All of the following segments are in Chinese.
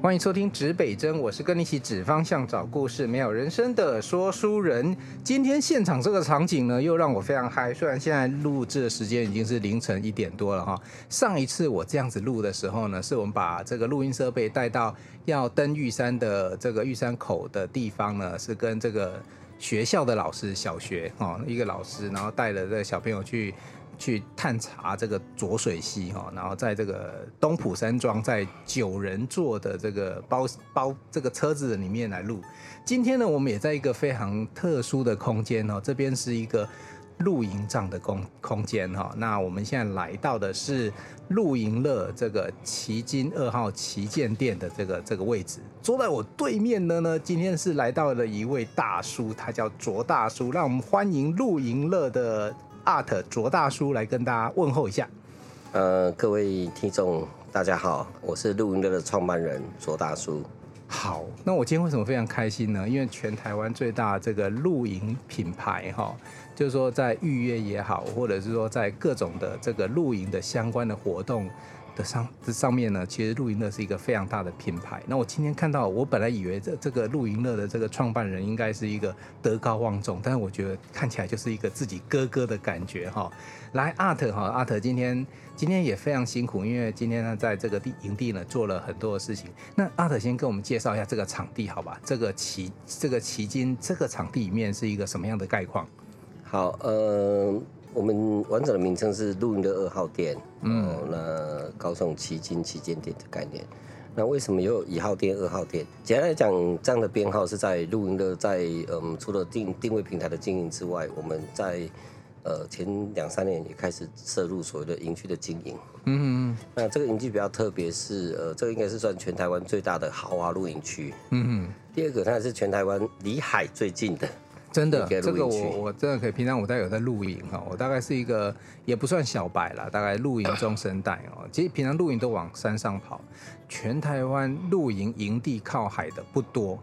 欢迎收听指北针，我是跟你一起指方向、找故事、没有人生的说书人。今天现场这个场景呢，又让我非常嗨。虽然现在录制的时间已经是凌晨一点多了哈。上一次我这样子录的时候呢，是我们把这个录音设备带到要登玉山的这个玉山口的地方呢，是跟这个学校的老师，小学哦一个老师，然后带了这个小朋友去。去探查这个浊水溪哈，然后在这个东埔山庄，在九人座的这个包包这个车子里面来录。今天呢，我们也在一个非常特殊的空间哦，这边是一个露营帐的空空间哈。那我们现在来到的是露营乐这个旗津二号旗舰店的这个这个位置。坐在我对面的呢，今天是来到了一位大叔，他叫卓大叔，让我们欢迎露营乐的。Art 卓大叔来跟大家问候一下。呃，各位听众，大家好，我是录音乐的创办人卓大叔。好，那我今天为什么非常开心呢？因为全台湾最大这个露营品牌哈，就是说在预约也好，或者是说在各种的这个露营的相关的活动。的上这上面呢，其实露营乐是一个非常大的品牌。那我今天看到，我本来以为这这个露营乐的这个创办人应该是一个德高望重，但是我觉得看起来就是一个自己哥哥的感觉哈。来，Art 哈，Art 今天今天也非常辛苦，因为今天呢在这个地营地呢做了很多的事情。那 Art 先跟我们介绍一下这个场地好吧？这个旗这个旗津这个场地里面是一个什么样的概况？好，呃。我们完整的名称是露营的二号店，嗯，那高雄旗津旗舰店的概念。那为什么有一号店、二号店？简单来讲，这样的编号是在露营的在嗯，除了定定位平台的经营之外，我们在呃前两三年也开始涉入所谓的营区的经营。嗯嗯。那这个营区比较特别，是呃，这个应该是算全台湾最大的豪华露营区。嗯嗯。第二个，它是全台湾离海最近的。真的，这个我我真的可以。平常我带有在露营哈，我大概是一个也不算小白啦，大概露营中生代哦。其实平常露营都往山上跑，全台湾露营营地靠海的不多。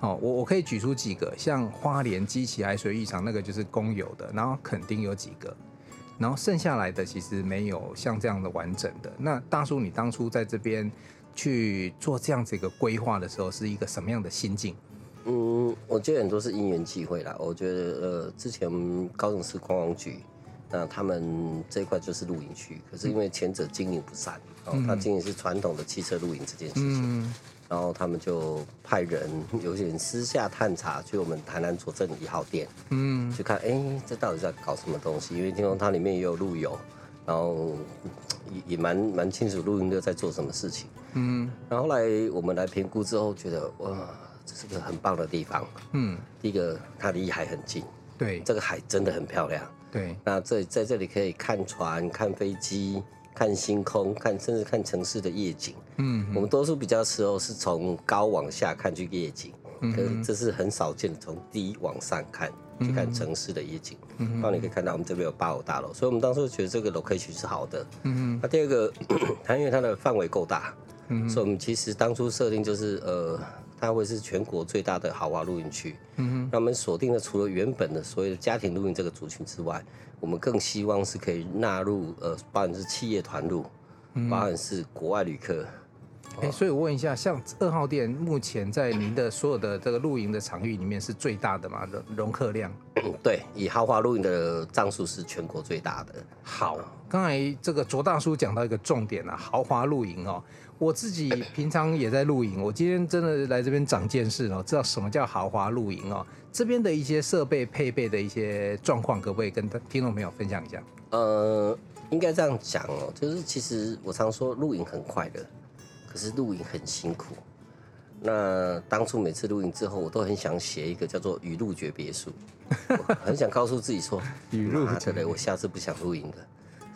哦，我我可以举出几个，像花莲基奇海水浴场那个就是公有的，然后垦丁有几个，然后剩下来的其实没有像这样的完整的。那大叔，你当初在这边去做这样子一个规划的时候，是一个什么样的心境？嗯，我觉得很多是因缘际会啦。我觉得呃，之前高雄市观光局，那他们这一块就是露营区，可是因为前者经营不善，然后他经营是传统的汽车露营这件事情，嗯、然后他们就派人有些人私下探查，去我们台南左镇一号店，嗯，去看，哎、欸，这到底在搞什么东西？因为听说它里面也有路由，然后也也蛮蛮清楚露营队在做什么事情，嗯，然后后来我们来评估之后，觉得哇。这是个很棒的地方。嗯，第一个它离海很近，对，这个海真的很漂亮。对，那这在这里可以看船、看飞机、看星空、看甚至看城市的夜景。嗯，我们多数比较时候是从高往下看去夜景，嗯，可是这是很少见的，从低往上看去看城市的夜景。嗯，然后你可以看到我们这边有八五大楼，所以我们当初觉得这个 location 是好的。嗯，那第二个，它因为它的范围够大，嗯，所以我们其实当初设定就是呃。它会是全国最大的豪华露营区。嗯哼，那我们锁定了除了原本的所谓的家庭露营这个族群之外，我们更希望是可以纳入呃，包含是企业团露，包含是国外旅客。哎、欸，所以我问一下，像二号店目前在您的所有的这个露营的场域里面是最大的吗？容容客量？对，以豪华露营的帐数是全国最大的。好，刚才这个卓大叔讲到一个重点啊，豪华露营哦。我自己平常也在露营，我今天真的来这边长见识了，知道什么叫豪华露营哦。这边的一些设备配备的一些状况，可不可以跟听众朋友分享一下？呃，应该这样讲哦，就是其实我常说露营很快乐，可是露营很辛苦。那当初每次露营之后，我都很想写一个叫做“雨露诀别墅”，很想告诉自己说：“ 雨露诀别，我下次不想露营了。”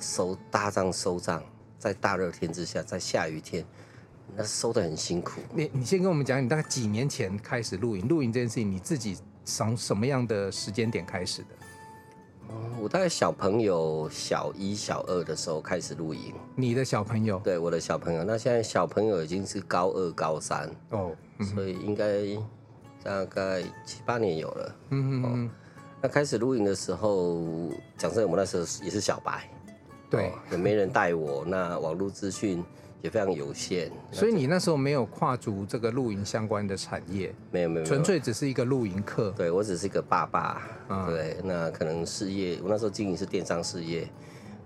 收搭帐收帐。在大热天之下，在下雨天，那收的很辛苦。你你先跟我们讲，你大概几年前开始露营？露营这件事情，你自己从什么样的时间点开始的？嗯，我大概小朋友小一、小二的时候开始露营。你的小朋友？对，我的小朋友。那现在小朋友已经是高二、高三哦，嗯、所以应该大概七八年有了。嗯嗯嗯。那开始露营的时候，讲真，我们那时候也是小白。对，也没人带我，那网络资讯也非常有限，所以你那时候没有跨足这个露营相关的产业，没有没有，纯粹只是一个露营客。对，我只是一个爸爸，嗯、对，那可能事业，我那时候经营是电商事业，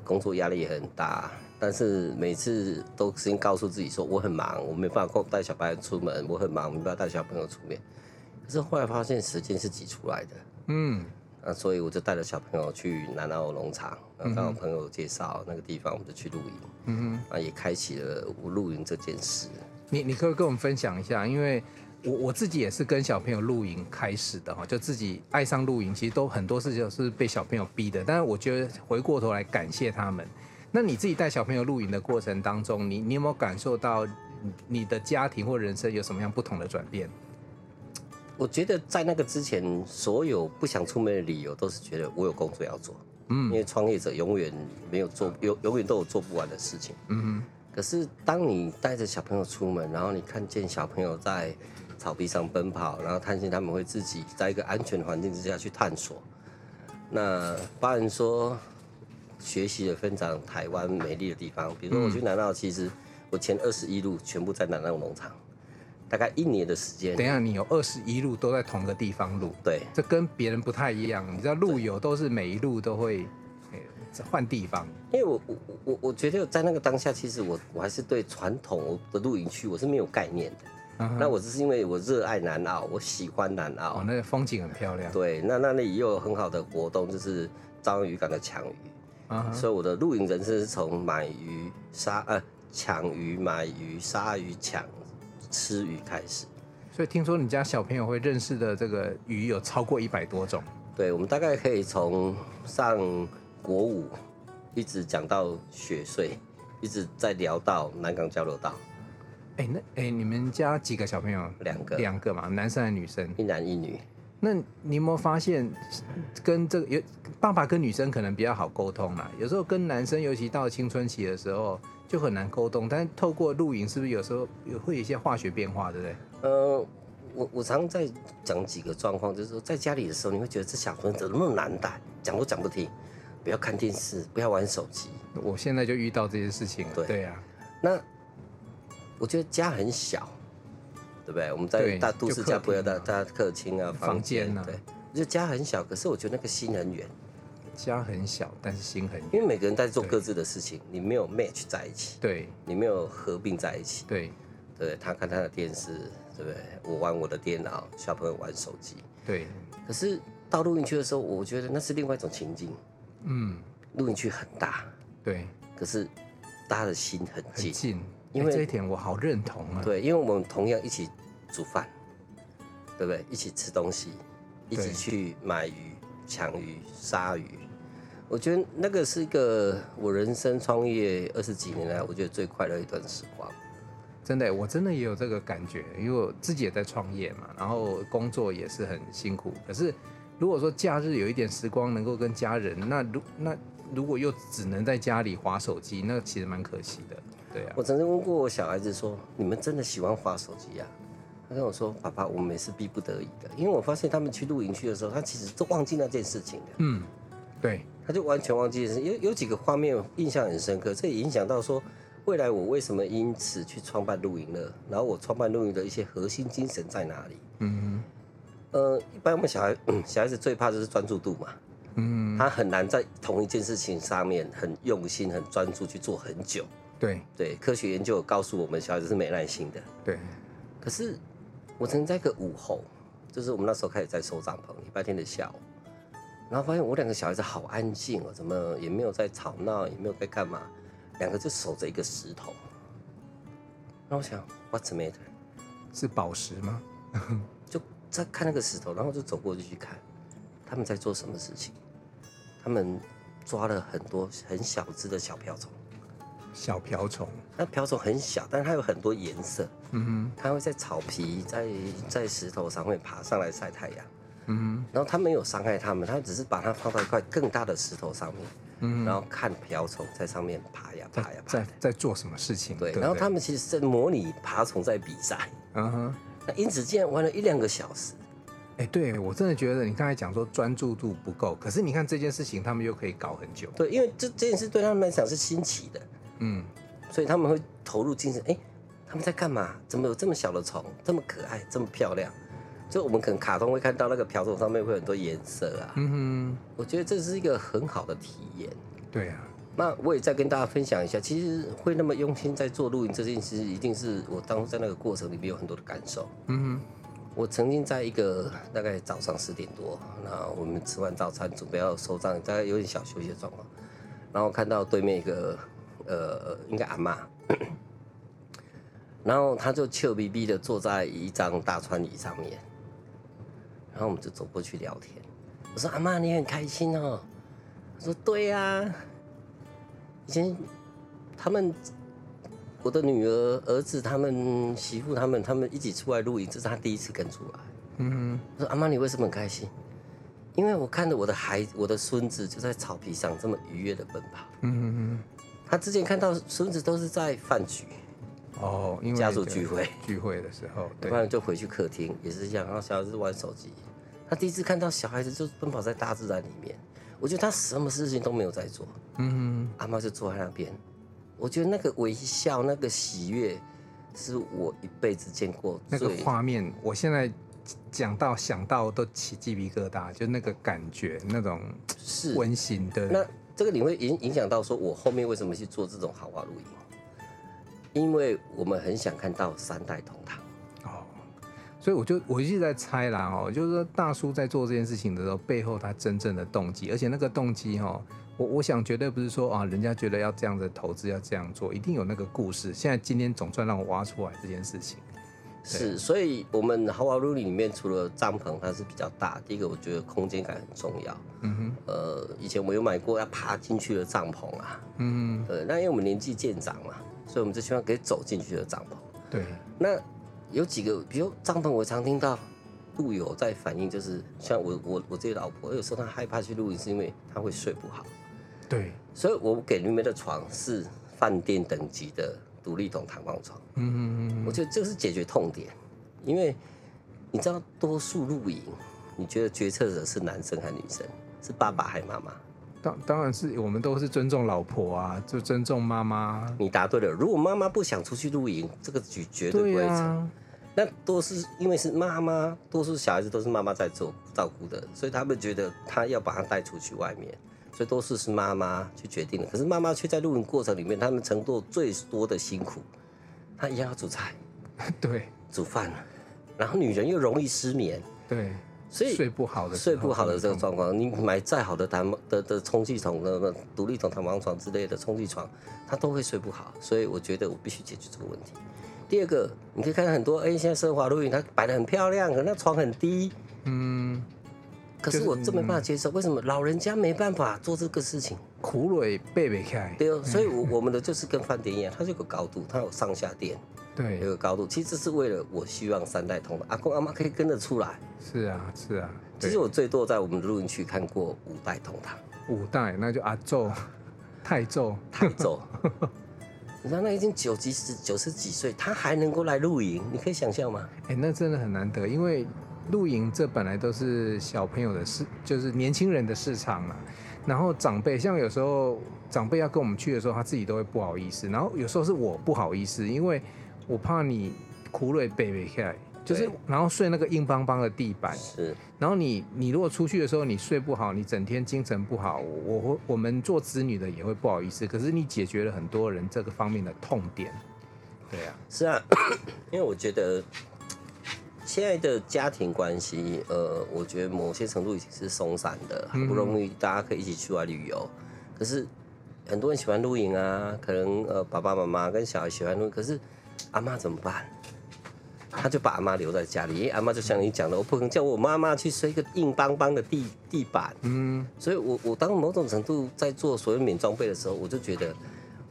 工作压力也很大，但是每次都先告诉自己说我很忙，我没办法带小朋友出门，我很忙，没办法带小朋友出面。可是后来发现时间是挤出来的，嗯。那所以我就带着小朋友去南澳农场，然后刚好朋友介绍那个地方，我们就去露营。嗯哼，啊，也开启了我露营这件事。你你可不可以跟我们分享一下？因为我我自己也是跟小朋友露营开始的哈，就自己爱上露营，其实都很多事情是被小朋友逼的。但是我觉得回过头来感谢他们。那你自己带小朋友露营的过程当中，你你有没有感受到你的家庭或人生有什么样不同的转变？我觉得在那个之前，所有不想出门的理由都是觉得我有工作要做，嗯，因为创业者永远没有做，永永远都有做不完的事情，嗯哼。可是当你带着小朋友出门，然后你看见小朋友在草地上奔跑，然后看见他们会自己在一个安全环境之下去探索，那包含说学习了分享台湾美丽的地方，比如说我去南澳，其实我前二十一路全部在南澳农场。大概一年的时间。等一下，你有二十一路都在同个地方录，对，这跟别人不太一样。你知道路友都是每一路都会换地方。因为我我我我觉得在那个当下，其实我我还是对传统的露营区我是没有概念的。Uh huh. 那我只是因为我热爱南澳，我喜欢南澳，哦，那个风景很漂亮。对，那那里也有很好的活动，就是朝阳渔港的抢鱼。Uh huh. 所以我的露营人生是从买鱼、杀呃抢鱼、买鱼、杀鱼、抢。吃鱼开始，所以听说你家小朋友会认识的这个鱼有超过一百多种。对，我们大概可以从上国五一直讲到雪隧，一直在聊到南港交流道。哎、欸，那哎、欸，你们家几个小朋友？两个，两个嘛，男生还是女生？一男一女。那你有没有发现，跟这个有爸爸跟女生可能比较好沟通嘛？有时候跟男生，尤其到青春期的时候。就很难沟通，但是透过露营，是不是有时候有会有一些化学变化，对不对？呃，我我常在讲几个状况，就是说在家里的时候，你会觉得这小朋友怎么那么难带，讲都讲不听，不要看电视，不要玩手机。我现在就遇到这些事情了。对对啊，那我觉得家很小，对不对？我们在大都市家不要大大客厅啊，房间啊，对，我觉得家很小，可是我觉得那个心很远。家很小，但是心很远。因为每个人在做各自的事情，你没有 match 在一起，对，你没有合并在一起，对，对，他看他的电视，对不对？我玩我的电脑，小朋友玩手机，对。可是到露营区的时候，我觉得那是另外一种情境。嗯，露营区很大，对，可是大家的心很近，很近。因为、欸、这一点我好认同啊。对，因为我们同样一起煮饭，对不对？一起吃东西，一起去买鱼、抢鱼、杀鱼。我觉得那个是一个我人生创业二十几年来，我觉得最快乐一段时光。真的，我真的也有这个感觉，因为我自己也在创业嘛，然后工作也是很辛苦。可是如果说假日有一点时光能够跟家人，那如那如果又只能在家里划手机，那其实蛮可惜的。对啊。我曾经问过我小孩子说：“你们真的喜欢划手机呀？”他跟我说：“爸爸，我们也是逼不得已的，因为我发现他们去露营区的时候，他其实都忘记那件事情了。”嗯，对。他就完全忘记了，有有几个画面印象很深刻，这也影响到说未来我为什么因此去创办露营了，然后我创办露营的一些核心精神在哪里？嗯，呃，一般我们小孩 小孩子最怕就是专注度嘛，嗯，他很难在同一件事情上面很用心、很专注去做很久。对对，科学研究有告诉我们，小孩子是没耐心的。对，可是我曾经在一个午后，就是我们那时候开始在收帐篷，礼拜天的下午。然后发现我两个小孩子好安静哦，怎么也没有在吵闹，也没有在干嘛，两个就守着一个石头。然后我想，What's the matter？是宝石吗？就在看那个石头，然后就走过去去看，他们在做什么事情？他们抓了很多很小只的小瓢虫。小瓢虫？那瓢虫很小，但是它有很多颜色。嗯哼，它会在草皮、在在石头上会爬上来晒太阳。嗯，然后他没有伤害他们，他只是把它放到一块更大的石头上面，嗯，然后看瓢虫在上面爬呀爬呀爬，在在做什么事情？对，然后他们其实是在模拟爬虫在比赛，嗯哼，那因此竟然玩了一两个小时，哎，对我真的觉得你刚才讲说专注度不够，可是你看这件事情他们又可以搞很久。对，因为这这件事对他们来讲是新奇的，嗯，所以他们会投入精神。哎，他们在干嘛？怎么有这么小的虫，这么可爱，这么漂亮？就我们可能卡通会看到那个瓢虫上面会有很多颜色啊，嗯哼，我觉得这是一个很好的体验。对啊，那我也再跟大家分享一下，其实会那么用心在做露营这件事，一定是我当初在那个过程里面有很多的感受。嗯哼。我曾经在一个大概早上十点多，那我们吃完早餐准备要收帐，大概有点小休息的状况，然后看到对面一个呃，应该阿妈，然后他就俏皮逼的坐在一张大川椅上面，然后我们就走过去聊天。我说阿妈，你很开心哦？他说对呀，以前他们。我的女儿、儿子，他们媳妇，他们他们一起出来露营，这是他第一次跟出来。嗯哼，我说阿妈，你为什么很开心？因为我看着我的孩子，我的孙子就在草皮上这么愉悦的奔跑。嗯哼哼，他之前看到孙子都是在饭局，哦，因为家族聚会聚会的时候，对，不然就回去客厅也是一样，然后小孩子玩手机。他第一次看到小孩子就奔跑在大自然里面，我觉得他什么事情都没有在做。嗯哼，阿妈就坐在那边。我觉得那个微笑，那个喜悦，是我一辈子见过那个画面。我现在讲到想到都起鸡皮疙瘩，就那个感觉，那种是温馨的。那这个你会影影响到说，我后面为什么去做这种豪华露营？因为我们很想看到三代同堂。哦，所以我就我一直在猜啦，哦，就是说大叔在做这件事情的时候，背后他真正的动机，而且那个动机，哈。我我想绝对不是说啊，人家觉得要这样的投资要这样做，一定有那个故事。现在今天总算让我挖出来这件事情。是，所以我们豪华露营里面除了帐篷它是比较大，第一个我觉得空间感很重要。嗯哼。呃，以前我有买过要爬进去的帐篷啊。嗯哼。呃，那因为我们年纪渐长嘛，所以我们就希望可以走进去的帐篷。对。那有几个，比如帐篷，我常听到露友在反映，就是像我我我自己老婆，有时候她害怕去露营，是因为她会睡不好。对，所以我给里面的床是饭店等级的独立筒弹簧床。嗯嗯嗯，我觉得这是解决痛点，因为你知道，多数露营，你觉得决策者是男生还是女生？是爸爸还是妈妈？当当然是我们都是尊重老婆啊，就尊重妈妈。你答对了。如果妈妈不想出去露营，这个局绝对不会成。啊、那都是因为是妈妈，多数小孩子都是妈妈在做照顾的，所以他们觉得他要把他带出去外面。所以多是是妈妈去决定的，可是妈妈却在露营过程里面，他们承受最多的辛苦。她一样要煮菜，对，煮饭，然后女人又容易失眠，对，所以睡不好的睡不好的这个状况，你买再好的弹的的充气筒的独立筒弹簧床之类的充气床，它都会睡不好。所以我觉得我必须解决这个问题。第二个，你可以看到很多，哎、欸，现在奢华露营它摆的很漂亮，可那床很低，嗯。可是我真没办法接受，为什么老人家没办法做这个事情？苦累背不开。对哦，所以，我我们的就是跟饭店一样，它有个高度，它有上下垫，对，有个高度。其实这是为了我希望三代同堂，阿公阿妈可以跟得出来。是啊，是啊。其实我最多在我们的露营区看过五代同堂。五代，那就阿宙、太宙、太宙。你知道那已经九几十、九十几岁，他还能够来露营，你可以想象吗？哎，那真的很难得，因为。露营这本来都是小朋友的市，就是年轻人的市场嘛。然后长辈，像有时候长辈要跟我们去的时候，他自己都会不好意思。然后有时候是我不好意思，因为我怕你苦累背背起来，就是然后睡那个硬邦邦的地板。是。然后你你如果出去的时候你睡不好，你整天精神不好，我我我们做子女的也会不好意思。可是你解决了很多人这个方面的痛点。对啊。是啊，因为我觉得。现在的家庭关系，呃，我觉得某些程度已经是松散的，好不容易大家可以一起去外旅游。可是很多人喜欢露营啊，可能呃爸爸妈妈跟小孩喜欢露营，可是阿妈怎么办？他就把阿妈留在家里，因为阿妈就像你讲的，我不可能叫我妈妈去睡一个硬邦邦的地地板。嗯，所以我我当某种程度在做所有免装备的时候，我就觉得。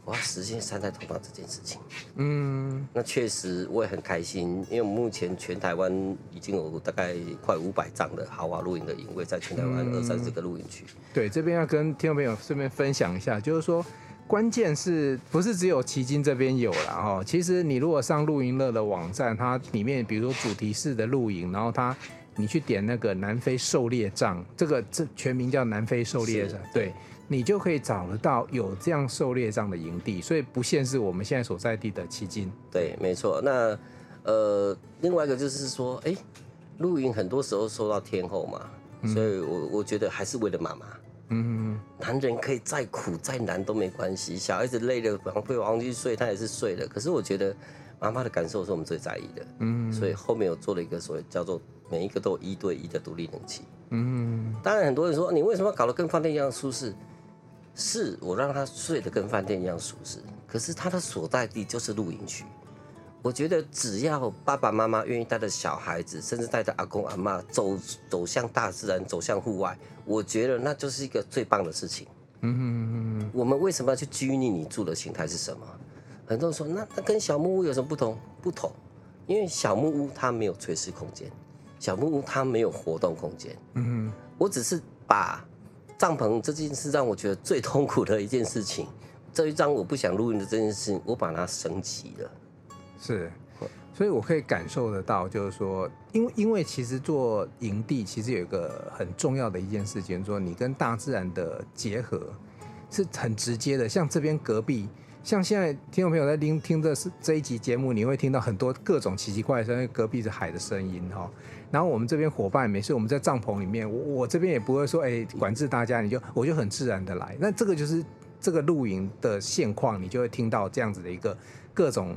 我要实现三代同堂这件事情，嗯，那确实我也很开心，因为目前全台湾已经有大概快五百张的豪华露营的营位，在全台湾二三十个露营区。对，这边要跟听众朋友顺便分享一下，就是说，关键是不是只有旗津这边有了哈？其实你如果上露营乐的网站，它里面比如说主题式的露营，然后它你去点那个南非狩猎帐，这个这全名叫南非狩猎帐，对，你就可以找得到有这样狩猎帐的营地，所以不限是我们现在所在地的旗津。对，没错。那呃，另外一个就是说，哎、欸，露营很多时候受到天后嘛，嗯、所以我我觉得还是为了妈妈。嗯，男人可以再苦再难都没关系，小孩子累了，然后被忘记睡，他也是睡了。可是我觉得妈妈的感受是我们最在意的。嗯，所以后面我做了一个所谓叫做每一个都有一对一的独立冷气。嗯，当然很多人说你为什么搞得跟饭店一样舒适？是我让他睡得跟饭店一样舒适，可是他的所在地就是露营区。我觉得只要爸爸妈妈愿意带着小孩子，甚至带着阿公阿妈走走向大自然，走向户外，我觉得那就是一个最棒的事情。嗯哼嗯嗯。我们为什么要去拘泥你住的形态是什么？很多人说，那那跟小木屋有什么不同？不同，因为小木屋它没有垂直空间，小木屋它没有活动空间。嗯。我只是把帐篷这件事让我觉得最痛苦的一件事情，这一张我不想录音的这件事情，我把它升级了。是，所以我可以感受得到，就是说，因为因为其实做营地，其实有一个很重要的一件事情，说你跟大自然的结合是很直接的。像这边隔壁，像现在听众朋友在听听这是这一集节目，你会听到很多各种奇奇怪怪的声音，隔壁是海的声音哈。然后我们这边伙伴，每次我们在帐篷里面，我我这边也不会说哎管制大家，你就我就很自然的来。那这个就是这个露营的现况，你就会听到这样子的一个各种。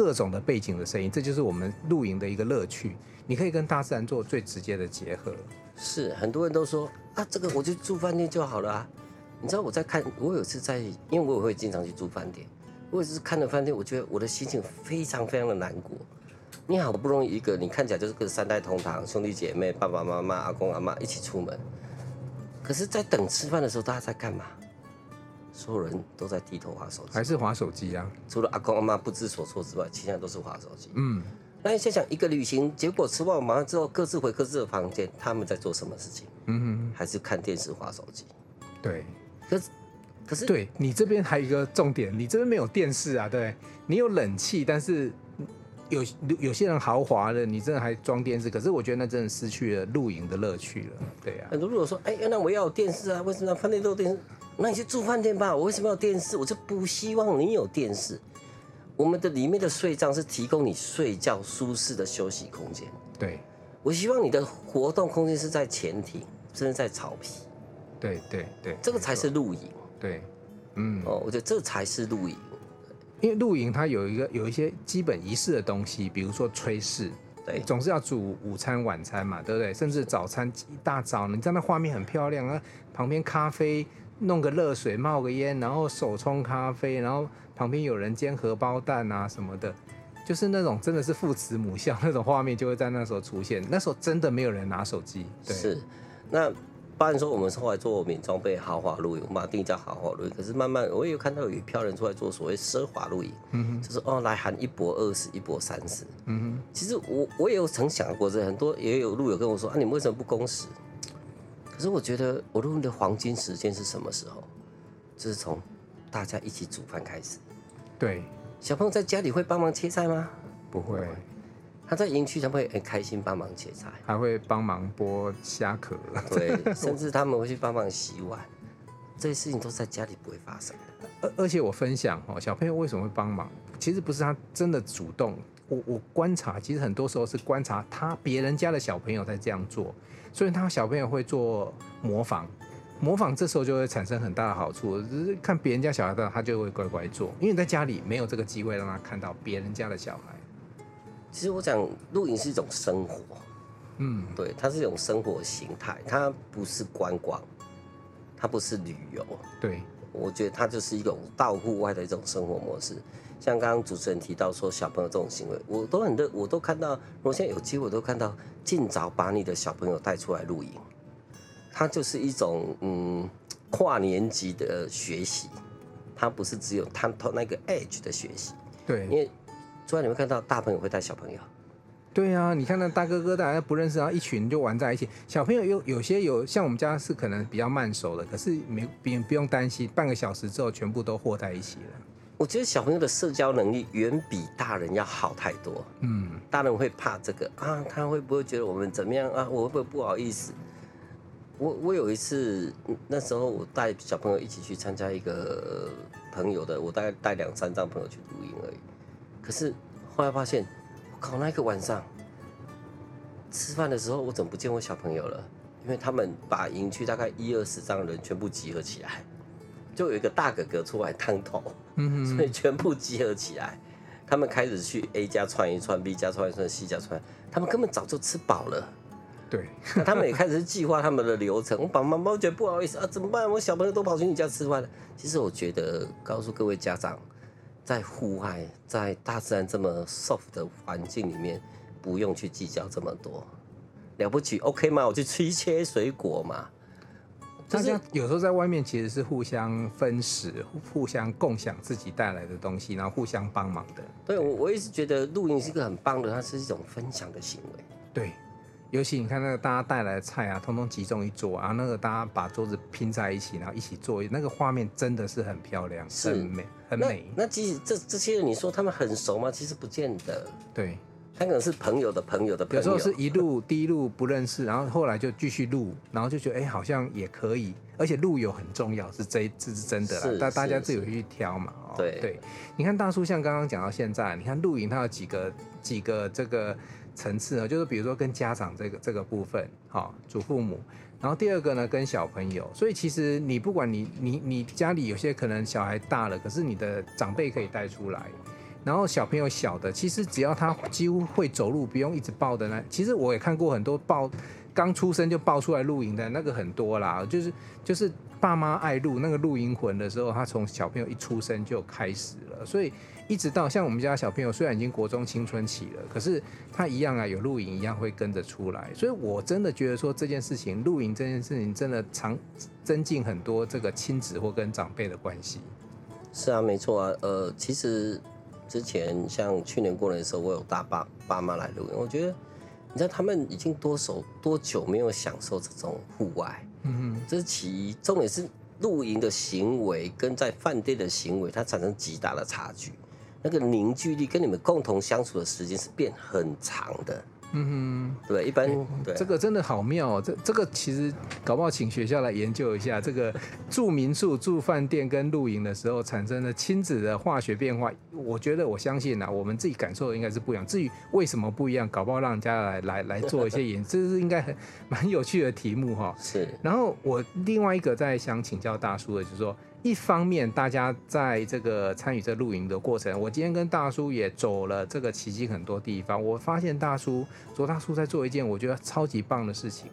各种的背景的声音，这就是我们露营的一个乐趣。你可以跟大自然做最直接的结合。是，很多人都说啊，这个我就住饭店就好了啊。你知道我在看，我有次在，因为我也会经常去住饭店。我也是看了饭店，我觉得我的心情非常非常的难过。你好不容易一个，你看起来就是个三代同堂，兄弟姐妹、爸爸妈妈、阿公阿妈一起出门，可是，在等吃饭的时候，大家在干嘛？所有人都在低头划手机，还是划手机啊？除了阿公阿妈不知所措之外，其他都是划手机。嗯，那你想想，一个旅行结果吃完马上之后，各自回各自的房间，他们在做什么事情？嗯哼，还是看电视、划手机？对，可是，可是，对你这边还有一个重点，你这边没有电视啊？对，你有冷气，但是有有些人豪华的，你真的还装电视，可是我觉得那真的失去了露营的乐趣了。对啊，很多如果说，哎，那我要有电视啊？为什么饭店都有电视？那你去住饭店吧。我为什么要电视？我就不希望你有电视。我们的里面的睡帐是提供你睡觉舒适的休息空间。对，我希望你的活动空间是在前庭，甚至在草皮。对对对，这个才是露营。对，嗯，哦，我觉得这才是露营。因为露营它有一个有一些基本仪式的东西，比如说炊事，对，总是要煮午餐、晚餐嘛，对不对？甚至早餐一大早，你知道那画面很漂亮啊，旁边咖啡。弄个热水冒个烟，然后手冲咖啡，然后旁边有人煎荷包蛋啊什么的，就是那种真的是父慈母孝那种画面就会在那时候出现。那时候真的没有人拿手机。对，是。那不然说我们后来做免装备豪华露营，我们把它定叫豪华露营。可是慢慢我也有看到有一票人出来做所谓奢华露营，嗯哼，就是哦来喊一波二十，一波三十，嗯哼。其实我我也有曾想过这，很多也有露友跟我说啊，你们为什么不工时？可是我觉得我露营的黄金时间是什么时候？就是从大家一起煮饭开始。对，小朋友在家里会帮忙切菜吗？不会。他在营区他会很开心帮忙切菜，还会帮忙剥虾壳。对，甚至他们会去帮忙洗碗。这些事情都是在家里不会发生的。而而且我分享哦，小朋友为什么会帮忙？其实不是他真的主动。我我观察，其实很多时候是观察他别人家的小朋友在这样做。所以他小朋友会做模仿，模仿这时候就会产生很大的好处。就是看别人家小孩的，他就会乖乖做，因为在家里没有这个机会让他看到别人家的小孩。其实我讲露营是一种生活，嗯，对，它是一种生活形态，它不是观光，它不是旅游，对，我觉得它就是一种到户外的一种生活模式。像刚刚主持人提到说小朋友这种行为，我都很热，我都看到。我现在有机会，我都看到，尽早把你的小朋友带出来露营，它就是一种嗯跨年级的学习，它不是只有探讨那个 age 的学习。对，因为昨晚你会看到大朋友会带小朋友。对啊，你看那大哥哥大家不认识，然后一群就玩在一起。小朋友有有些有像我们家是可能比较慢熟的，可是没别不用担心，半个小时之后全部都和在一起了。我觉得小朋友的社交能力远比大人要好太多。嗯，大人会怕这个啊，他会不会觉得我们怎么样啊？我会不会不好意思？我我有一次，那时候我带小朋友一起去参加一个朋友的，我大概带两三张朋友去露营而已。可是后来发现，我靠，那个晚上吃饭的时候，我怎么不见我小朋友了？因为他们把营区大概一二十张人全部集合起来，就有一个大哥哥出来当头，嗯，所以全部集合起来，他们开始去 A 家串一串，B 家串一串，C 家串，他们根本早就吃饱了。对，那 他们也开始计划他们的流程。我爸爸妈妈觉得不好意思啊，怎么办？我小朋友都跑去你家吃饭了。其实我觉得，告诉各位家长，在户外，在大自然这么 soft 的环境里面，不用去计较这么多。了不起，OK 吗？我去吃一切水果嘛。大家有时候在外面其实是互相分食，互相共享自己带来的东西，然后互相帮忙的。对，我我一直觉得露营是一个很棒的，它是一种分享的行为。对。尤其你看那个大家带来的菜啊，通通集中一桌啊，那个大家把桌子拼在一起，然后一起做，那个画面真的是很漂亮，是很美，很美。那其实这这些人，你说他们很熟吗？其实不见得。对，他可能是朋友的朋友的朋友。有时候是一路第一路不认识，然后后来就继续录，然后就觉得哎、欸，好像也可以。而且露友很重要，是这这是真的啦。大大家自己去挑嘛。哦对对，你看大叔像刚刚讲到现在，你看露营它有几个几个这个。层次呢，就是比如说跟家长这个这个部分，好，祖父母，然后第二个呢跟小朋友，所以其实你不管你你你家里有些可能小孩大了，可是你的长辈可以带出来，然后小朋友小的，其实只要他几乎会走路，不用一直抱的呢，其实我也看过很多抱刚出生就抱出来露营的那个很多啦，就是就是爸妈爱露那个露营魂的时候，他从小朋友一出生就开始了，所以。一直到像我们家小朋友，虽然已经国中青春期了，可是他一样啊，有露营一样会跟着出来。所以我真的觉得说这件事情，露营这件事情真的常增进很多这个亲子或跟长辈的关系。是啊，没错啊。呃，其实之前像去年过年的时候，我有大爸爸妈来露营，我觉得你知道他们已经多手多久没有享受这种户外？嗯哼，这是其一。重点是露营的行为跟在饭店的行为，它产生极大的差距。那个凝聚力跟你们共同相处的时间是变很长的，嗯哼，对，一般、欸、对、啊，这个真的好妙哦，这这个其实搞不好请学校来研究一下，这个住民宿、住饭店跟露营的时候产生的亲子的化学变化，我觉得我相信啊，我们自己感受的应该是不一样。至于为什么不一样，搞不好让人家来来来做一些研究，这是应该很蛮有趣的题目哈。是，然后我另外一个在想请教大叔的，就是说。一方面，大家在这个参与这露营的过程，我今天跟大叔也走了这个奇迹很多地方。我发现大叔，卓大叔在做一件我觉得超级棒的事情，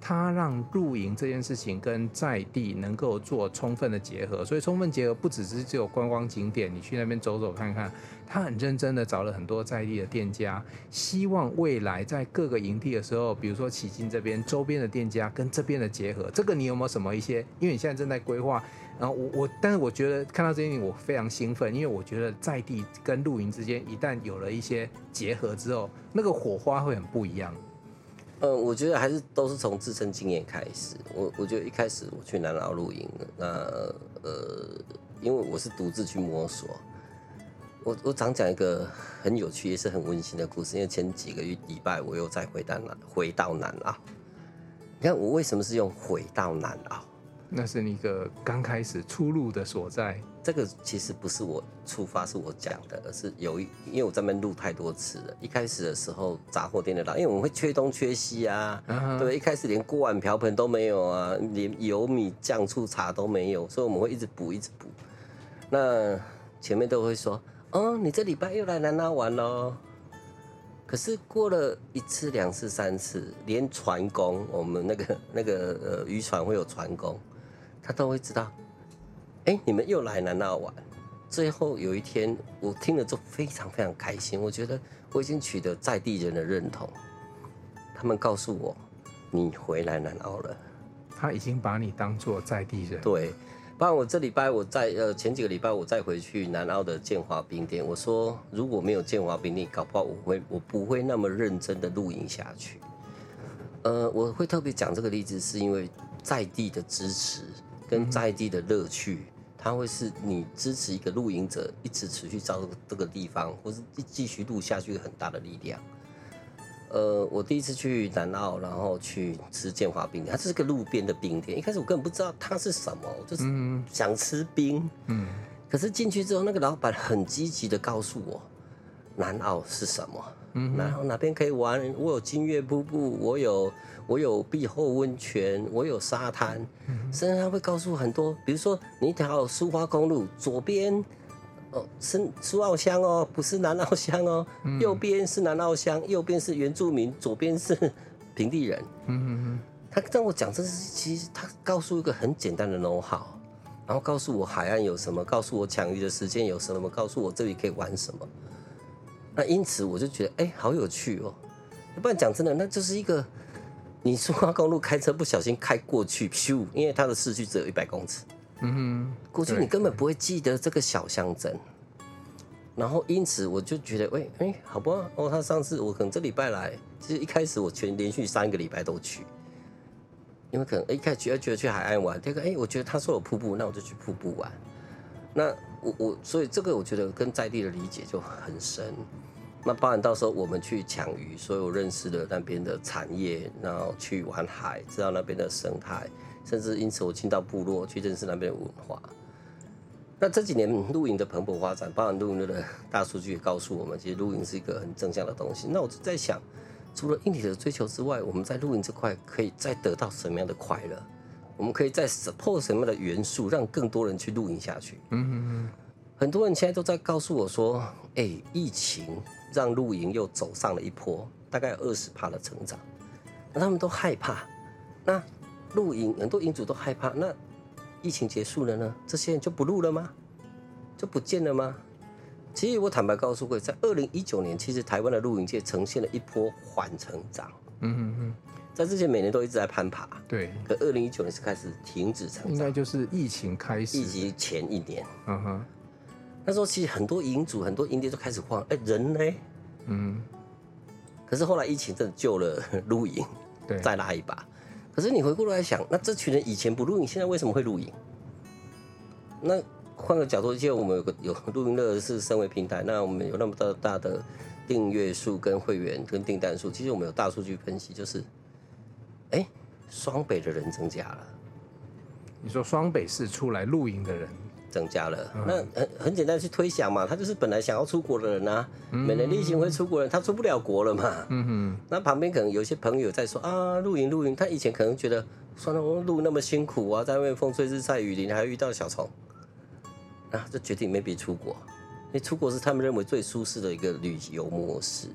他让露营这件事情跟在地能够做充分的结合。所以充分结合不只是只有观光景点，你去那边走走看看，他很认真的找了很多在地的店家，希望未来在各个营地的时候，比如说旗津这边周边的店家跟这边的结合，这个你有没有什么一些？因为你现在正在规划。然后我我，但是我觉得看到这件事情我非常兴奋，因为我觉得在地跟露营之间一旦有了一些结合之后，那个火花会很不一样。嗯，我觉得还是都是从自身经验开始。我我觉得一开始我去南澳露营，那呃，因为我是独自去摸索。我我常讲一个很有趣也是很温馨的故事，因为前几个月礼拜我又再回到南回到南澳。你看我为什么是用回到南澳？那是你一个刚开始出路的所在。这个其实不是我出发，是我讲的，而是有一，因为我在那边录太多次了。一开始的时候，杂货店的老，因为我们会缺东缺西啊，uh -huh. 对，一开始连锅碗瓢盆都没有啊，连油米酱醋茶都没有，所以我们会一直补，一直补。那前面都会说，哦，你这礼拜又来南拉玩喽。可是过了一次、两次、三次，连船工，我们那个那个呃渔船会有船工。他都会知道，哎、欸，你们又来南澳玩。最后有一天，我听了之后非常非常开心。我觉得我已经取得在地人的认同。他们告诉我，你回来南澳了。他已经把你当做在地人。对，不然我这礼拜我再呃前几个礼拜我再回去南澳的建华冰店。我说如果没有建华冰店，搞不好我会我不会那么认真的露营下去。呃，我会特别讲这个例子，是因为在地的支持。跟在地的乐趣，它会是你支持一个露营者一直持续到这个地方，或是继续录下去很大的力量。呃，我第一次去南澳，然后去吃建华冰店，它是个路边的冰店。一开始我根本不知道它是什么，我就是想吃冰。嗯。可是进去之后，那个老板很积极的告诉我，南澳是什么？嗯。然后哪边可以玩？我有金月瀑布，我有我有碧后温泉，我有沙滩。嗯。甚至他会告诉很多，比如说你一条苏花公路左边。哦，是苏澳乡哦，不是南澳乡哦。嗯、右边是南澳乡，右边是原住民，左边是 平地人。嗯嗯嗯。他跟我讲，这是其实他告诉一个很简单的 know-how，然后告诉我海岸有什么，告诉我抢鱼的时间有什么，告诉我这里可以玩什么。那因此我就觉得，哎、欸，好有趣哦。不然讲真的，那就是一个你苏花公路开车不小心开过去，咻，因为它的市区只有一百公尺。嗯哼，过去你根本不会记得这个小乡镇，然后因此我就觉得，喂，哎，好吧哦，他上次我可能这礼拜来，其实一开始我全连续三个礼拜都去，因为可能一开始觉得觉得去海岸玩，第二个哎，我觉得他说有瀑布，那我就去瀑布玩。那我我所以这个我觉得跟在地的理解就很深。那包含到时候我们去抢鱼，所有认识的那边的产业，然后去玩海，知道那边的生态。甚至因此，我进到部落去认识那边的文化。那这几年露营的蓬勃发展，包含露营的大数据也告诉我们，其实露营是一个很正向的东西。那我就在想，除了硬体的追求之外，我们在露营这块可以再得到什么样的快乐？我们可以再 support 什么样的元素，让更多人去露营下去？嗯嗯嗯。很多人现在都在告诉我说，哎，疫情让露营又走上了一波，大概有二十趴的成长，那他们都害怕。那露营很多营主都害怕，那疫情结束了呢？这些人就不露了吗？就不见了吗？其实我坦白告诉各位，在二零一九年，其实台湾的露营界呈现了一波缓成长。嗯哼哼，在之前每年都一直在攀爬。对。可二零一九年是开始停止成长。应该就是疫情开始。以及前一年。嗯哼。那时候其实很多营主、很多营地都开始慌，哎，人呢？嗯。可是后来疫情真的救了露营，对，再拉一把。可是你回过头来想，那这群人以前不露营，现在为什么会露营？那换个角度，因为我们有个有露营乐是身为平台，那我们有那么大大的订阅数、跟会员、跟订单数，其实我们有大数据分析，就是，哎，双北的人增加了。你说双北市出来露营的人？增加了，那很很简单去推想嘛，他就是本来想要出国的人啊，每年例行会出国人，他出不了国了嘛。嗯哼，那旁边可能有些朋友在说啊，露营露营，他以前可能觉得，算了，我露那么辛苦啊，在外面风吹日晒雨淋，还遇到小虫，啊，就决定 maybe 出国，因为出国是他们认为最舒适的一个旅游模式。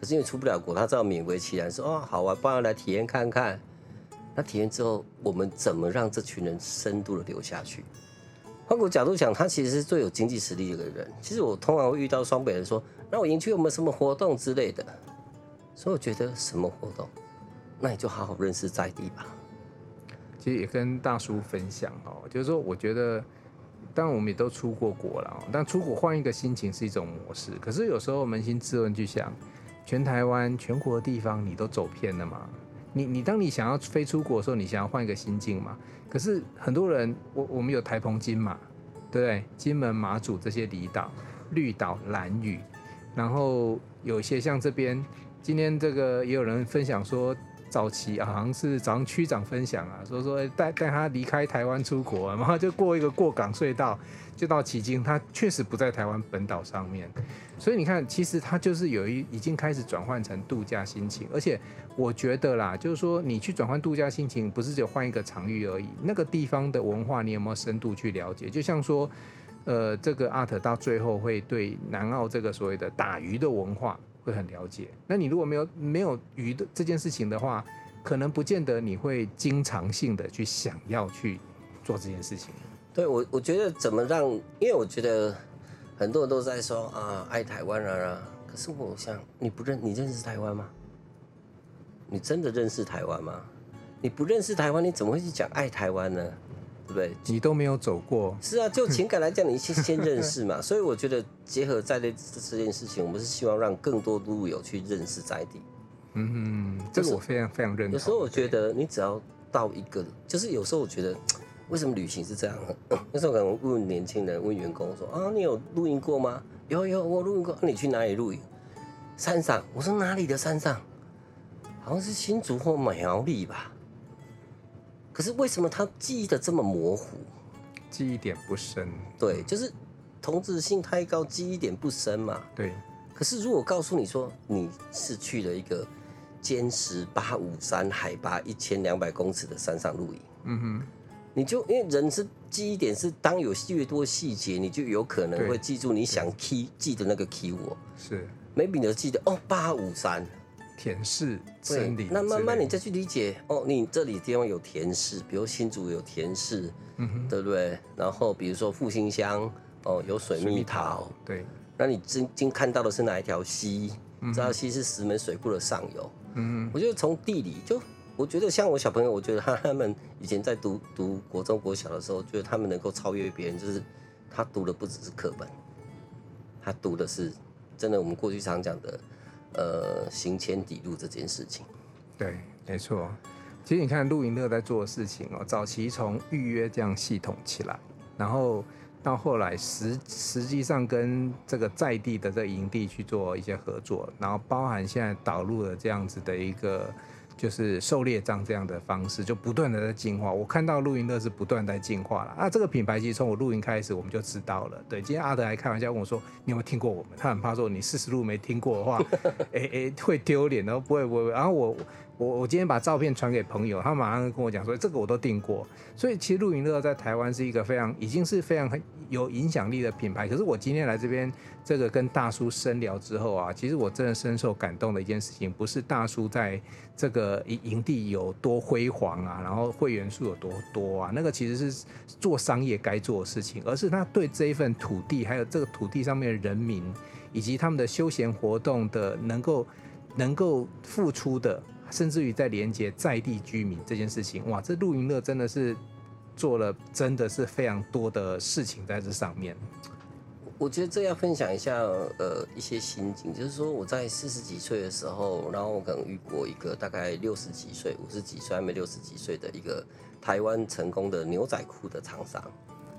可是因为出不了国，他只好勉为其难说，哦，好啊，不然来体验看看。那体验之后，我们怎么让这群人深度的留下去？换个角度讲，他其实是最有经济实力的一个人。其实我通常会遇到双北人说：“那我营区有没有什么活动之类的？”所以我觉得什么活动，那你就好好认识在地吧。其实也跟大叔分享哦，就是说，我觉得，当然我们也都出过国了，但出国换一个心情是一种模式。可是有时候扪心自问去想，全台湾、全国的地方，你都走遍了吗？你你当你想要飞出国的时候，你想要换一个心境嘛？可是很多人，我我们有台澎金马，对不对？金门、马祖这些离岛、绿岛、兰屿，然后有些像这边，今天这个也有人分享说。早期，好像是早上区长分享啊，说说带带他离开台湾出国，然后就过一个过港隧道，就到旗津。他确实不在台湾本岛上面，所以你看，其实他就是有一已经开始转换成度假心情。而且我觉得啦，就是说你去转换度假心情，不是只有换一个场域而已，那个地方的文化你有没有深度去了解？就像说，呃，这个阿特到最后会对南澳这个所谓的打鱼的文化。会很了解。那你如果没有没有鱼的这件事情的话，可能不见得你会经常性的去想要去做这件事情。对我，我觉得怎么让，因为我觉得很多人都在说啊，爱台湾人啊。可是我想，你不认你认识台湾吗？你真的认识台湾吗？你不认识台湾，你怎么会去讲爱台湾呢？对不对？你都没有走过。是啊，就情感来讲，你先先认识嘛。所以我觉得结合在地这件事情，我们是希望让更多路友去认识在地。嗯哼，这个我非常非常认同。有时候我觉得你只要到一个，就是有时候我觉得为什么旅行是这样？那时候可能问年轻人，问员工说：“啊，你有露营过吗？”“有有，我露营过。”“你去哪里露营？”“山上。”我说：“哪里的山上？”“好像是新竹或苗栗吧。”可是为什么他记忆的这么模糊？记忆点不深。对，就是同质性太高，记忆点不深嘛。对。可是如果告诉你说你是去了一个尖石八五三海拔一千两百公尺的山上露营，嗯哼。你就因为人是记忆点是，当有越多细节，你就有可能会记住你想 key 记的那个 key word。是，maybe 你就记得哦，八五三田氏森林。那慢慢你再去理解哦，你这里地方有田氏，比如新竹有田氏，嗯哼，对不对？然后比如说复兴乡哦，有水蜜桃，对。那你今今看到的是哪一条溪？这条溪是石门水库的上游。嗯，我觉得从地理就。我觉得像我小朋友，我觉得他他们以前在读读国中国小的时候，觉得他们能够超越别人，就是他读的不只是课本，他读的是真的我们过去常讲的，呃，行千里路这件事情。对，没错。其实你看露营乐在做的事情哦，早期从预约这样系统起来，然后到后来实实际上跟这个在地的这营地去做一些合作，然后包含现在导入了这样子的一个。就是狩猎杖这样的方式，就不断的在进化。我看到露营乐是不断在进化了啊！这个品牌其实从我露营开始，我们就知道了。对，今天阿德还开玩笑问我说：“你有没有听过我们？”他很怕说你四十路没听过的话，哎哎、欸欸、会丢脸的。不会不会。然后我我我今天把照片传给朋友，他马上跟我讲说：“这个我都订过。”所以其实露营乐在台湾是一个非常已经是非常很有影响力的品牌。可是我今天来这边。这个跟大叔深聊之后啊，其实我真的深受感动的一件事情，不是大叔在这个营营地有多辉煌啊，然后会员数有多多啊，那个其实是做商业该做的事情，而是他对这一份土地，还有这个土地上面的人民，以及他们的休闲活动的能够能够付出的，甚至于在连接在地居民这件事情，哇，这露营乐真的是做了真的是非常多的事情在这上面。我觉得这要分享一下，呃，一些心境，就是说我在四十几岁的时候，然后我可能遇过一个大概六十几岁、五十几岁还没六十几岁的一个台湾成功的牛仔裤的厂商。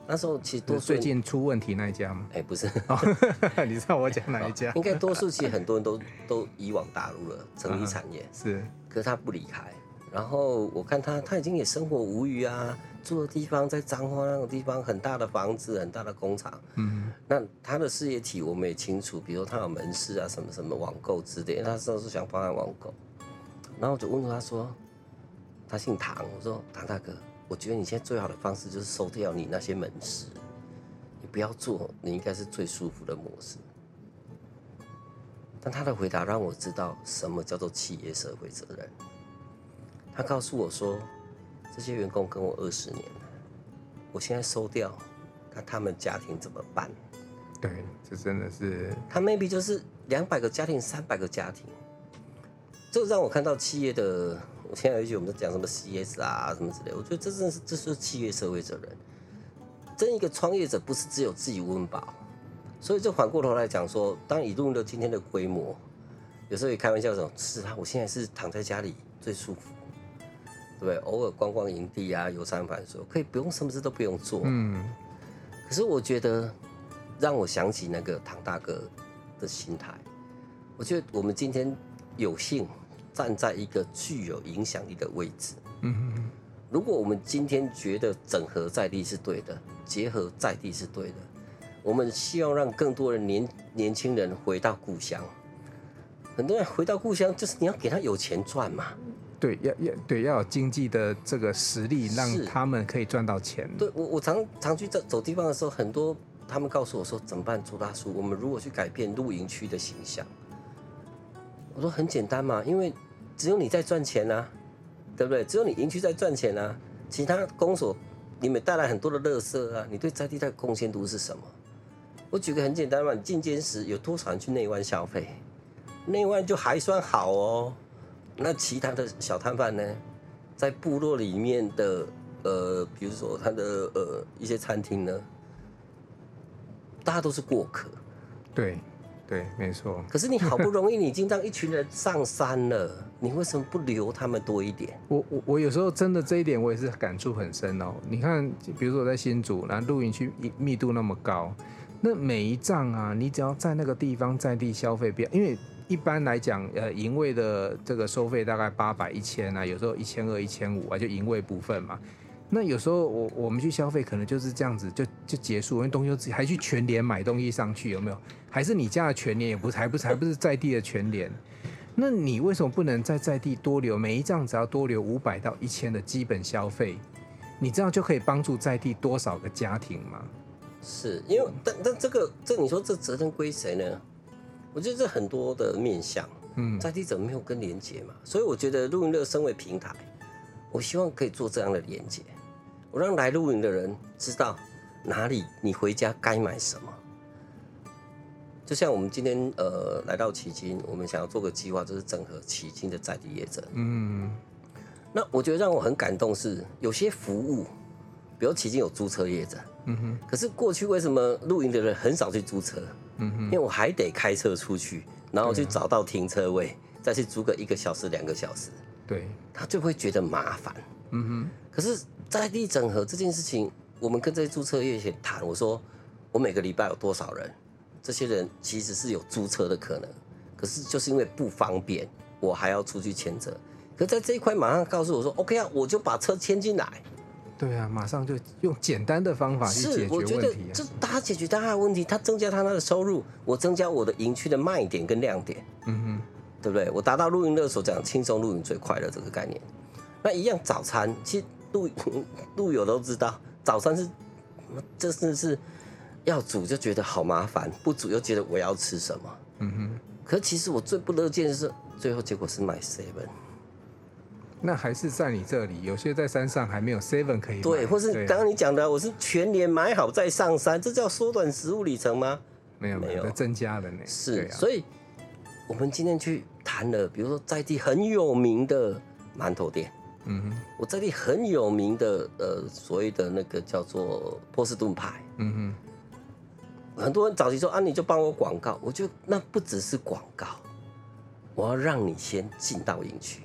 那时候其实多数最近出问题那一家吗？哎，不是，你知道我讲哪一家？应该多数其实很多人都都移往大陆了，成衣产业、uh 是，可是他不离开。然后我看他他已经也生活无虞啊。住的地方在彰化那种地方，很大的房子，很大的工厂。嗯，那他的事业体我们也清楚，比如他有门市啊，什么什么网购之类的。他说是想发展网购，然后我就问他说，他姓唐，我说唐大哥，我觉得你现在最好的方式就是收掉你那些门市，你不要做，你应该是最舒服的模式。但他的回答让我知道什么叫做企业社会责任。他告诉我说。这些员工跟我二十年了，我现在收掉，那他们家庭怎么办？对，这真的是他 maybe 就是两百个家庭、三百个家庭，这让我看到企业的。我现在有一句我们讲什么 CS 啊什么之类，我觉得这真是这是企业社会责任。真一个创业者不是只有自己温饱，所以就反过头来讲说，当以露营乐今天的规模，有时候也开玩笑说，是啊，我现在是躺在家里最舒服。对，偶尔逛逛营地啊，游山玩水，可以不用什么事都不用做。嗯，可是我觉得让我想起那个唐大哥的心态。我觉得我们今天有幸站在一个具有影响力的位置。如果我们今天觉得整合在地是对的，结合在地是对的，我们希望让更多的年年轻人回到故乡。很多人回到故乡，就是你要给他有钱赚嘛。对，要要对，要有经济的这个实力，让他们可以赚到钱。对我，我常常去走走地方的时候，很多他们告诉我说怎么办？朱大叔，我们如果去改变露营区的形象，我说很简单嘛，因为只有你在赚钱啊，对不对？只有你营区在赚钱啊，其他公所你们带来很多的垃圾啊，你对在地的贡献度是什么？我举个很简单嘛，你进监时有多少人去内湾消费？内湾就还算好哦。那其他的小摊贩呢，在部落里面的呃，比如说他的呃一些餐厅呢，大家都是过客。对，对，没错。可是你好不容易你已经让一群人上山了，你为什么不留他们多一点？我我我有时候真的这一点我也是感触很深哦。你看，比如说我在新竹，然后露营区密度那么高，那每一帐啊，你只要在那个地方在地消费，因为一般来讲，呃，营位的这个收费大概八百一千啊，有时候一千二、一千五啊，就营位部分嘛。那有时候我我们去消费，可能就是这样子就就结束，因为东西自己还去全联买东西上去，有没有？还是你家的全联也不是，还不是还不是在地的全联？那你为什么不能在在地多留每一张只要多留五百到一千的基本消费？你这样就可以帮助在地多少个家庭吗？是因为但但这个这你说这责任归谁呢？我觉得这很多的面向，嗯，在地怎么没有跟连接嘛？所以我觉得露营乐身为平台，我希望可以做这样的连接。我让来露营的人知道哪里你回家该买什么。就像我们今天呃来到奇经，我们想要做个计划，就是整合奇经的在地业者。嗯，那我觉得让我很感动是有些服务，比如奇经有租车业者。嗯哼。可是过去为什么露营的人很少去租车？嗯哼。因为我还得开车出去，然后去找到停车位，啊、再去租个一个小时、两个小时。对。他就会觉得麻烦。嗯哼。可是。在地整合这件事情，我们跟这些租车业者谈，我说我每个礼拜有多少人，这些人其实是有租车的可能，可是就是因为不方便，我还要出去牵车。可在这一块马上告诉我说，OK 啊，我就把车牵进来。对啊，马上就用简单的方法去解决问题啊。是，我觉得这他解决大家的问题，他增加他那个收入，我增加我的营区的卖点跟亮点。嗯哼，对不对？我达到露营乐所讲轻松露营最快乐这个概念。那一样早餐，其实。路路友都知道，早餐是，这是是要煮就觉得好麻烦，不煮又觉得我要吃什么。嗯哼。可其实我最不乐见的是，最后结果是买 seven。那还是在你这里，有些在山上还没有 seven 可以买。对，或是刚刚你讲的，我是全年买好再上山，这叫缩短食物里程吗？没有没有，增加了呢。是，啊、所以我们今天去谈了，比如说在地很有名的馒头店。嗯哼，我这里很有名的，呃，所谓的那个叫做波士顿派。嗯哼，很多人早期说啊，你就帮我广告，我就那不只是广告，我要让你先进到营区。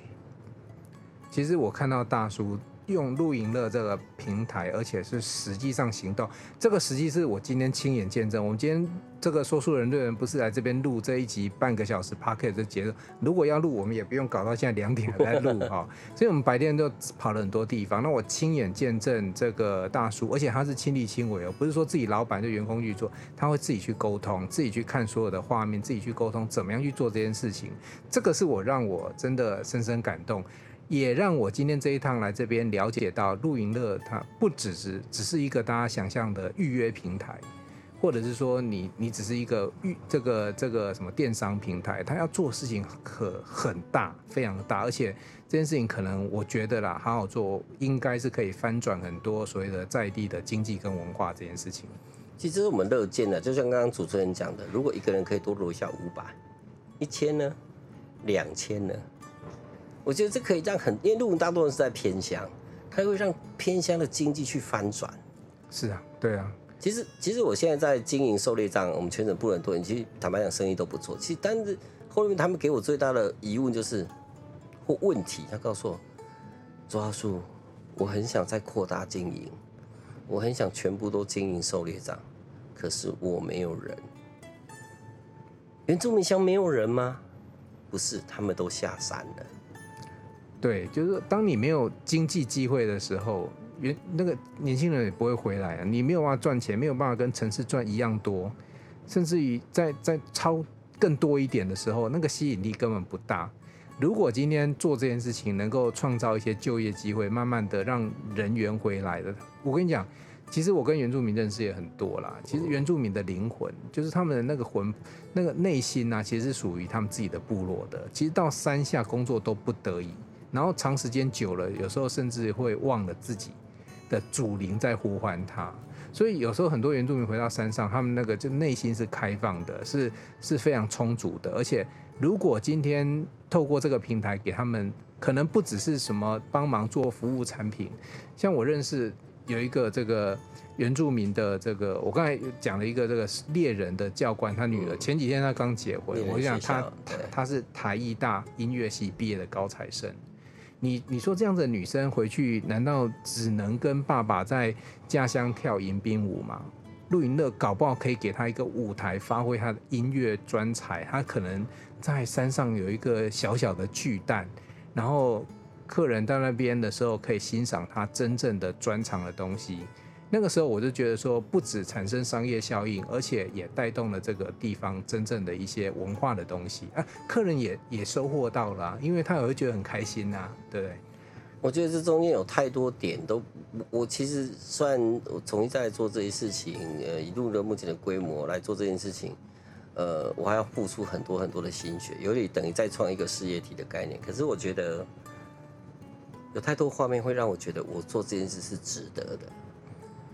其实我看到大叔。用露营乐这个平台，而且是实际上行动，这个实际是我今天亲眼见证。我们今天这个说书人队人不是来这边录这一集半个小时 Podcast 的节奏，如果要录，我们也不用搞到现在两点还在录哈。所以我们白天都跑了很多地方。那我亲眼见证这个大叔，而且他是亲力亲为哦，不是说自己老板就员工去做，他会自己去沟通，自己去看所有的画面，自己去沟通怎么样去做这件事情。这个是我让我真的深深感动。也让我今天这一趟来这边了解到，露营乐它不只是只是一个大家想象的预约平台，或者是说你你只是一个预这个这个什么电商平台，它要做事情可很大，非常的大，而且这件事情可能我觉得啦，好好做应该是可以翻转很多所谓的在地的经济跟文化这件事情。其实我们乐见的，就像刚刚主持人讲的，如果一个人可以多留下五百、一千呢，两千呢？我觉得这可以让很，因为陆文大多人是在偏乡，它会让偏乡的经济去翻转。是啊，对啊。其实，其实我现在在经营狩猎帐，我们全省部很多人，其实坦白讲，生意都不错。其实，但是后面他们给我最大的疑问就是或问题，他告诉我，周阿叔，我很想再扩大经营，我很想全部都经营狩猎帐，可是我没有人。原住民乡没有人吗？不是，他们都下山了。对，就是，当你没有经济机会的时候，原那个年轻人也不会回来啊。你没有办法赚钱，没有办法跟城市赚一样多，甚至于在在超更多一点的时候，那个吸引力根本不大。如果今天做这件事情，能够创造一些就业机会，慢慢的让人员回来的，我跟你讲，其实我跟原住民认识也很多啦。其实原住民的灵魂，就是他们的那个魂，那个内心啊，其实是属于他们自己的部落的。其实到山下工作都不得已。然后长时间久了，有时候甚至会忘了自己的祖灵在呼唤他。所以有时候很多原住民回到山上，他们那个就内心是开放的，是是非常充足的。而且如果今天透过这个平台给他们，可能不只是什么帮忙做服务产品，像我认识有一个这个原住民的这个，我刚才讲了一个这个猎人的教官，他女儿前几天他刚结婚，我想他他他是台艺大音乐系毕业的高材生。你你说这样子的女生回去，难道只能跟爸爸在家乡跳迎宾舞吗？露营乐搞不好可以给她一个舞台，发挥她的音乐专才。她可能在山上有一个小小的巨蛋，然后客人到那边的时候可以欣赏她真正的专长的东西。那个时候我就觉得说，不止产生商业效应，而且也带动了这个地方真正的一些文化的东西啊，客人也也收获到了，因为他也会觉得很开心呐、对？我觉得这中间有太多点都，我其实算我重新再做这些事情，呃，一路的目前的规模来做这件事情，呃，我还要付出很多很多的心血，有点等于再创一个事业体的概念。可是我觉得有太多画面会让我觉得我做这件事是值得的。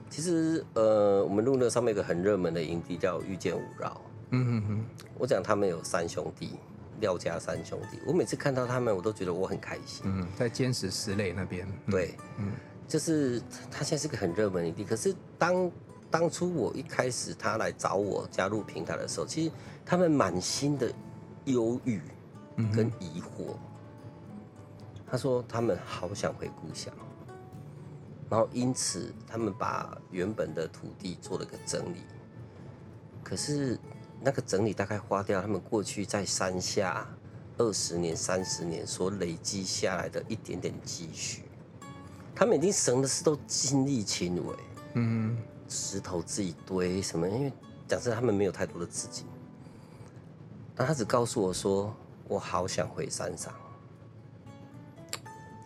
其实，呃，我们录那上面有个很热门的营地叫遇见五饶。嗯哼哼。我讲他们有三兄弟，廖家三兄弟。我每次看到他们，我都觉得我很开心。嗯，在坚持石垒那边。对，嗯，就是他现在是个很热门的营地。可是当当初我一开始他来找我加入平台的时候，其实他们满心的忧郁跟疑惑。他说他们好想回故乡。然后因此，他们把原本的土地做了个整理。可是那个整理大概花掉他们过去在山下二十年、三十年所累积下来的一点点积蓄。他们已经什么事都亲力亲为，嗯，石头自己堆什么？因为讲真，他们没有太多的资金。但他只告诉我说：“我好想回山上。”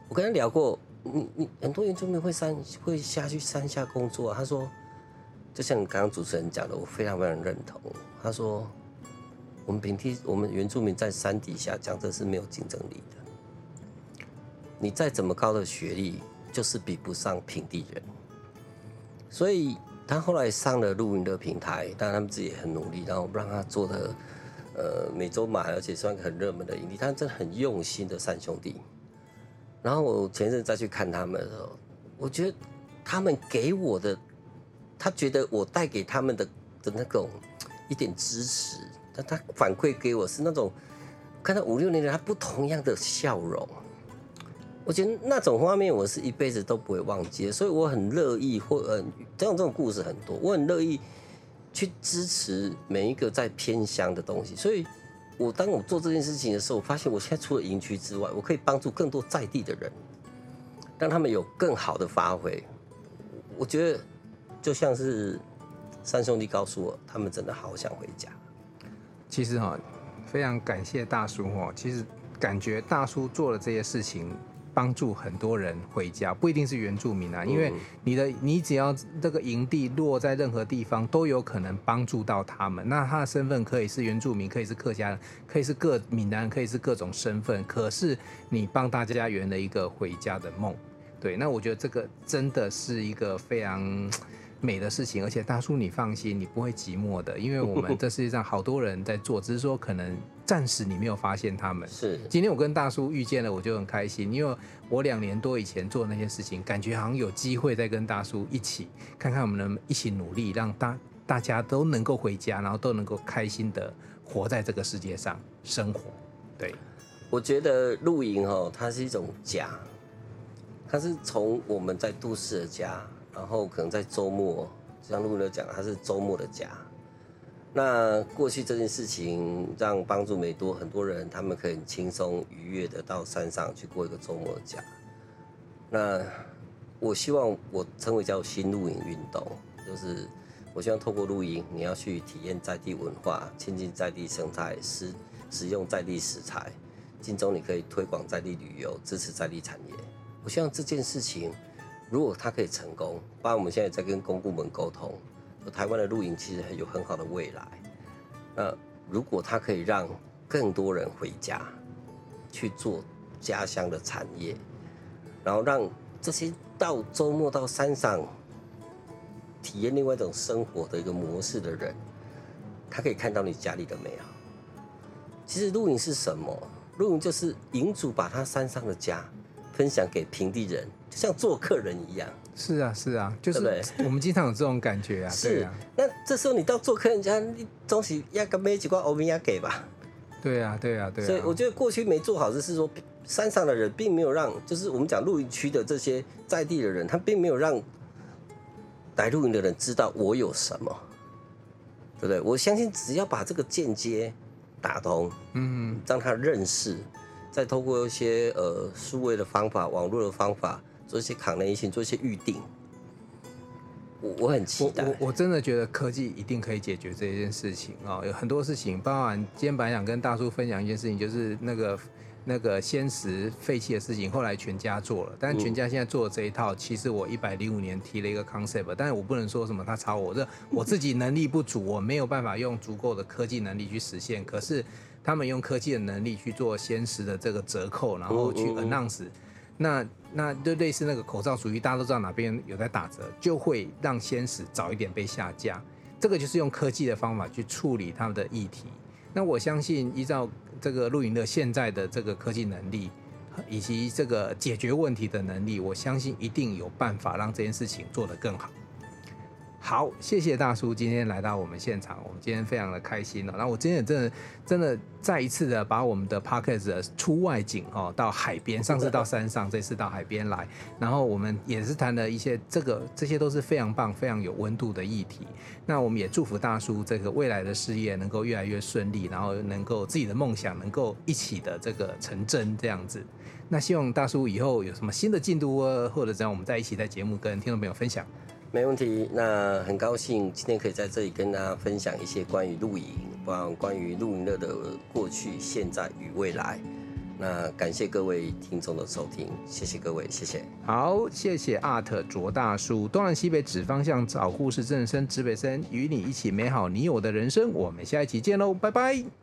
我跟他聊过。你你很多原住民会山会下去山下工作啊，他说，就像你刚刚主持人讲的，我非常非常认同。他说，我们平地我们原住民在山底下讲这是没有竞争力的。你再怎么高的学历，就是比不上平地人。所以他后来上了露营的平台，当然他们自己也很努力，然后让他做的呃美洲马，而且算个很热门的营地，他真的很用心的三兄弟。然后我前阵再去看他们的时候，我觉得他们给我的，他觉得我带给他们的的那种一点支持，但他反馈给我是那种看到五六年的他不同样的笑容，我觉得那种画面 我是一辈子都不会忘记，所 以我很乐意或呃这种这种故事很多，我很乐意去支持每一个在偏乡的东西，所以。我当我做这件事情的时候，我发现我现在除了营区之外，我可以帮助更多在地的人，让他们有更好的发挥。我觉得就像是三兄弟告诉我，他们真的好想回家。其实哈，非常感谢大叔哈。其实感觉大叔做了这些事情。帮助很多人回家，不一定是原住民啊，因为你的你只要这个营地落在任何地方，都有可能帮助到他们。那他的身份可以是原住民，可以是客家人，可以是各闽南人，可以是各种身份。可是你帮大家圆了一个回家的梦，对，那我觉得这个真的是一个非常。美的事情，而且大叔你放心，你不会寂寞的，因为我们 这世界上好多人在做，只是说可能暂时你没有发现他们。是，今天我跟大叔遇见了，我就很开心，因为我两年多以前做那些事情，感觉好像有机会再跟大叔一起，看看我们能一起努力，让大大家都能够回家，然后都能够开心的活在这个世界上生活。对，我觉得露营哦，它是一种家，它是从我们在都市的家。然后可能在周末，像露营乐讲，他是周末的家。那过去这件事情让帮助美多很多人，他们可以轻松愉悦的到山上去过一个周末的假。那我希望我称为叫新露营运动，就是我希望透过露营，你要去体验在地文化，亲近在地生态，使使用在地食材，进中你可以推广在地旅游，支持在地产业。我希望这件事情。如果他可以成功，包括我们现在在跟公部门沟通，台湾的露营其实有很好的未来。那如果他可以让更多人回家去做家乡的产业，然后让这些到周末到山上体验另外一种生活的一个模式的人，他可以看到你家里的美好。其实露营是什么？露营就是营主把他山上的家分享给平地人，就像做客人一样。是啊，是啊，就是我们经常有这种感觉啊。是啊，那这时候你到做客人家，你东西压个没几块欧米亚给吧？对啊，对啊，对啊。所以我觉得过去没做好的是说，山上的人并没有让，就是我们讲露营区的这些在地的人，他并没有让来露营的人知道我有什么，对不对？我相信只要把这个间接打通，嗯，让他认识，再透过一些呃数位的方法、网络的方法。做一些抗疫情做一些预定，我我很期待。我我，真的觉得科技一定可以解决这件事情啊、有很多事情，包含今天本来想跟大叔分享一件事情，就是那个那个鲜食废弃的事情，后来全家做了。但是全家现在做的这一套，嗯、其实我一百零五年提了一个 concept，但是我不能说什么他抄我，这我自己能力不足，我没有办法用足够的科技能力去实现。可是他们用科技的能力去做鲜食的这个折扣，然后去 announce。那那就类似那个口罩，属于大家都知道哪边有在打折，就会让鲜食早一点被下架。这个就是用科技的方法去处理他们的议题。那我相信，依照这个露营的现在的这个科技能力，以及这个解决问题的能力，我相信一定有办法让这件事情做得更好。好，谢谢大叔今天来到我们现场，我们今天非常的开心哦。然后我今天也真的真的再一次的把我们的 Podcast 的出外景哦，到海边，上次到山上，这次到海边来，然后我们也是谈了一些这个，这些都是非常棒、非常有温度的议题。那我们也祝福大叔这个未来的事业能够越来越顺利，然后能够自己的梦想能够一起的这个成真这样子。那希望大叔以后有什么新的进度或者怎样，我们在一起在节目跟听众朋友分享。没问题，那很高兴今天可以在这里跟大家分享一些关于露营，关关于露营乐的过去、现在与未来。那感谢各位听众的收听，谢谢各位，谢谢。好，谢谢 Art 卓大叔，东南西北指方向，找故事正声指北声，与你一起美好你我的人生。我们下一期见喽，拜拜。